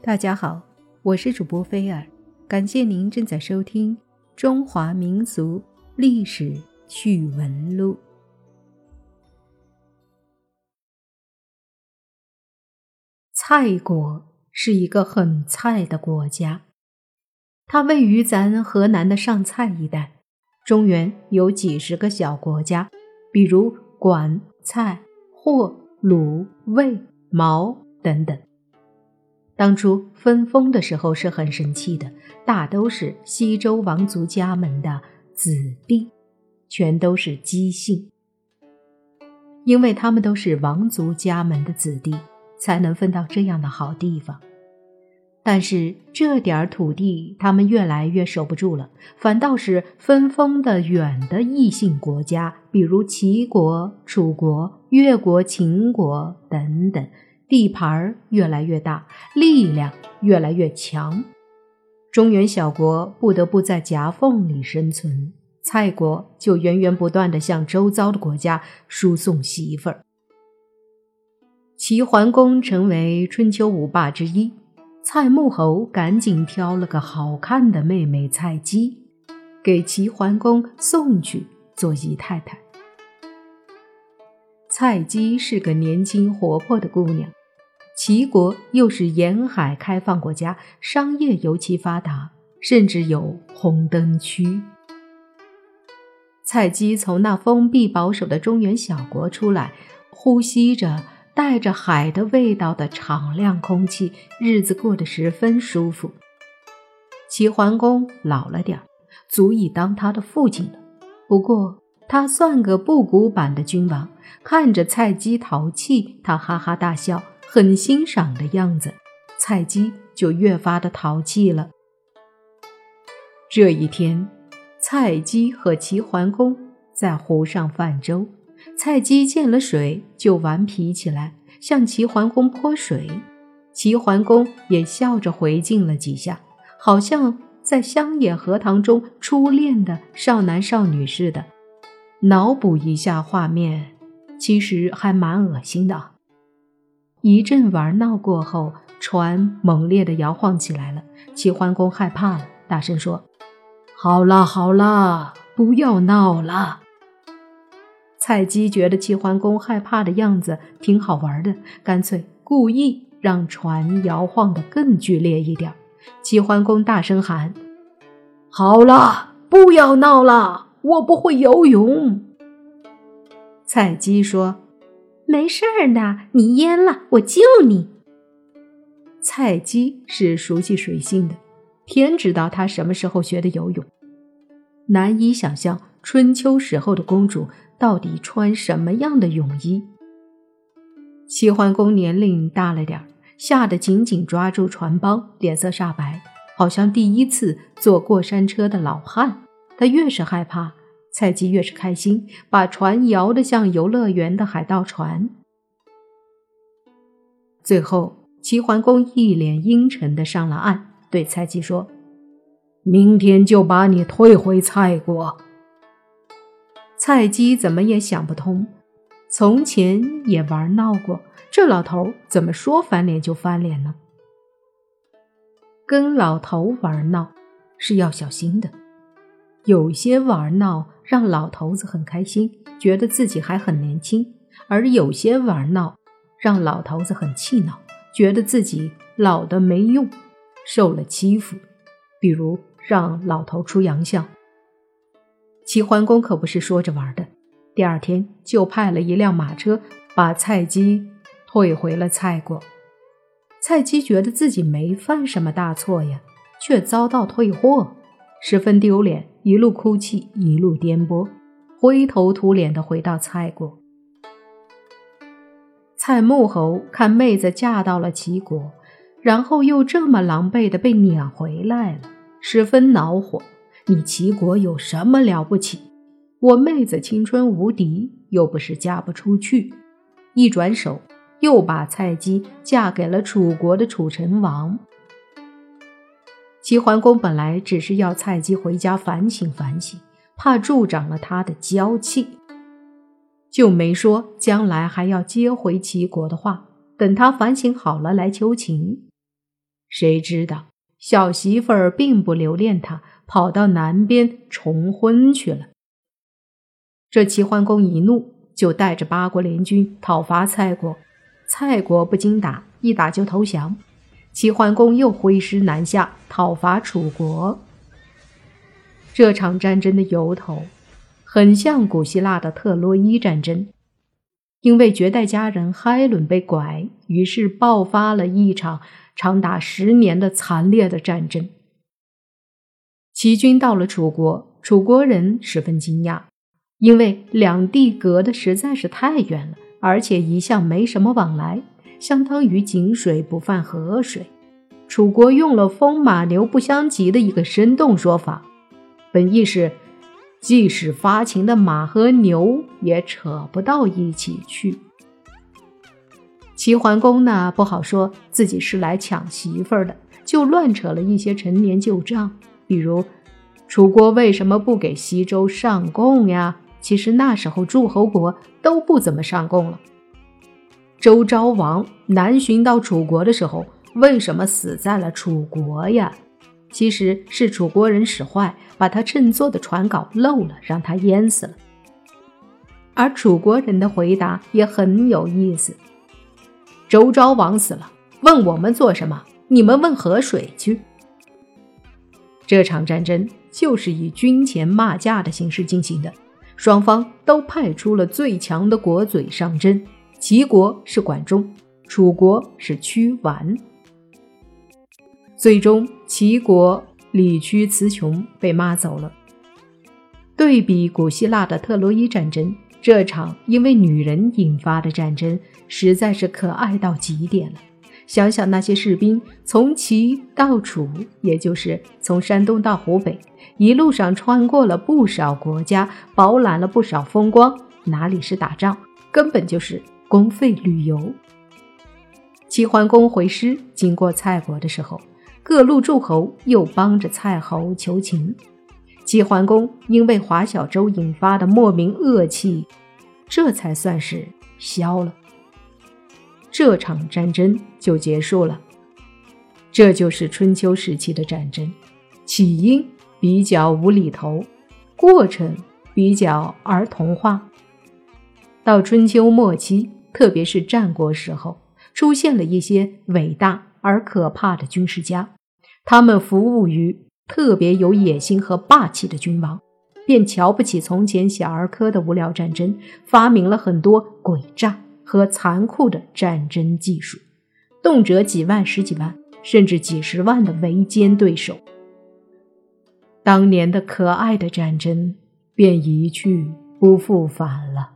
大家好，我是主播菲尔，感谢您正在收听《中华民俗历史趣闻录》。蔡国是一个很菜的国家，它位于咱河南的上蔡一带。中原有几十个小国家，比如管、蔡、霍、鲁、魏、毛等等。当初分封的时候是很神气的，大都是西周王族家门的子弟，全都是姬姓。因为他们都是王族家门的子弟，才能分到这样的好地方。但是这点土地，他们越来越守不住了，反倒是分封的远的异姓国家，比如齐国、楚国、越国、秦国等等。地盘越来越大，力量越来越强，中原小国不得不在夹缝里生存。蔡国就源源不断地向周遭的国家输送媳妇儿。齐桓公成为春秋五霸之一，蔡穆侯赶紧挑了个好看的妹妹蔡姬，给齐桓公送去做姨太太。蔡姬是个年轻活泼的姑娘。齐国又是沿海开放国家，商业尤其发达，甚至有红灯区。蔡姬从那封闭保守的中原小国出来，呼吸着带着海的味道的敞亮空气，日子过得十分舒服。齐桓公老了点儿，足以当他的父亲了。不过他算个不古板的君王，看着蔡姬淘气，他哈哈大笑。很欣赏的样子，蔡姬就越发的淘气了。这一天，蔡姬和齐桓公在湖上泛舟，蔡姬见了水就顽皮起来，向齐桓公泼水。齐桓公也笑着回敬了几下，好像在乡野荷塘中初恋的少男少女似的。脑补一下画面，其实还蛮恶心的。一阵玩闹过后，船猛烈地摇晃起来了。齐桓公害怕了，大声说：“好了好了，不要闹了。”蔡姬觉得齐桓公害怕的样子挺好玩的，干脆故意让船摇晃得更剧烈一点。齐桓公大声喊：“好了，不要闹了，我不会游泳。”蔡姬说。没事儿的，你淹了，我救你。蔡姬是熟悉水性的，天知道她什么时候学的游泳。难以想象春秋时候的公主到底穿什么样的泳衣。齐桓公年龄大了点儿，吓得紧紧抓住船帮，脸色煞白，好像第一次坐过山车的老汉。他越是害怕。蔡姬越是开心，把船摇得像游乐园的海盗船。最后，齐桓公一脸阴沉的上了岸，对蔡姬说：“明天就把你退回蔡国。”蔡姬怎么也想不通，从前也玩闹过，这老头怎么说翻脸就翻脸呢？跟老头玩闹是要小心的，有些玩闹。让老头子很开心，觉得自己还很年轻；而有些玩闹，让老头子很气恼，觉得自己老的没用，受了欺负。比如让老头出洋相，齐桓公可不是说着玩的。第二天就派了一辆马车，把蔡姬退回了蔡国。蔡姬觉得自己没犯什么大错呀，却遭到退货。十分丢脸，一路哭泣，一路颠簸，灰头土脸的回到蔡国。蔡穆侯看妹子嫁到了齐国，然后又这么狼狈的被撵回来了，十分恼火。你齐国有什么了不起？我妹子青春无敌，又不是嫁不出去。一转手，又把蔡姬嫁给了楚国的楚成王。齐桓公本来只是要蔡姬回家反省反省，怕助长了他的娇气，就没说将来还要接回齐国的话。等他反省好了来求情。谁知道小媳妇儿并不留恋他，跑到南边重婚去了。这齐桓公一怒，就带着八国联军讨伐蔡国。蔡国不经打，一打就投降。齐桓公又挥师南下讨伐楚国。这场战争的由头，很像古希腊的特洛伊战争。因为绝代佳人海伦被拐，于是爆发了一场长达十年的惨烈的战争。齐军到了楚国，楚国人十分惊讶，因为两地隔得实在是太远了。而且一向没什么往来，相当于井水不犯河水。楚国用了“风马牛不相及”的一个生动说法，本意是，即使发情的马和牛也扯不到一起去。齐桓公呢，不好说自己是来抢媳妇儿的，就乱扯了一些陈年旧账，比如楚国为什么不给西周上贡呀？其实那时候诸侯国都不怎么上贡了。周昭王南巡到楚国的时候，为什么死在了楚国呀？其实是楚国人使坏，把他乘坐的船搞漏了，让他淹死了。而楚国人的回答也很有意思：周昭王死了，问我们做什么？你们问河水去。这场战争就是以军前骂架的形式进行的。双方都派出了最强的国嘴上阵，齐国是管仲，楚国是屈完。最终，齐国理屈词穷，被骂走了。对比古希腊的特洛伊战争，这场因为女人引发的战争，实在是可爱到极点了。想想那些士兵从齐到楚，也就是从山东到湖北，一路上穿过了不少国家，饱览了不少风光，哪里是打仗，根本就是公费旅游。齐桓公回师经过蔡国的时候，各路诸侯又帮着蔡侯求情。齐桓公因为华小周引发的莫名恶气，这才算是消了。这场战争就结束了。这就是春秋时期的战争，起因比较无厘头，过程比较儿童化。到春秋末期，特别是战国时候，出现了一些伟大而可怕的军事家，他们服务于特别有野心和霸气的君王，便瞧不起从前小儿科的无聊战争，发明了很多诡诈。和残酷的战争技术，动辄几万、十几万，甚至几十万的围歼对手。当年的可爱的战争便一去不复返了。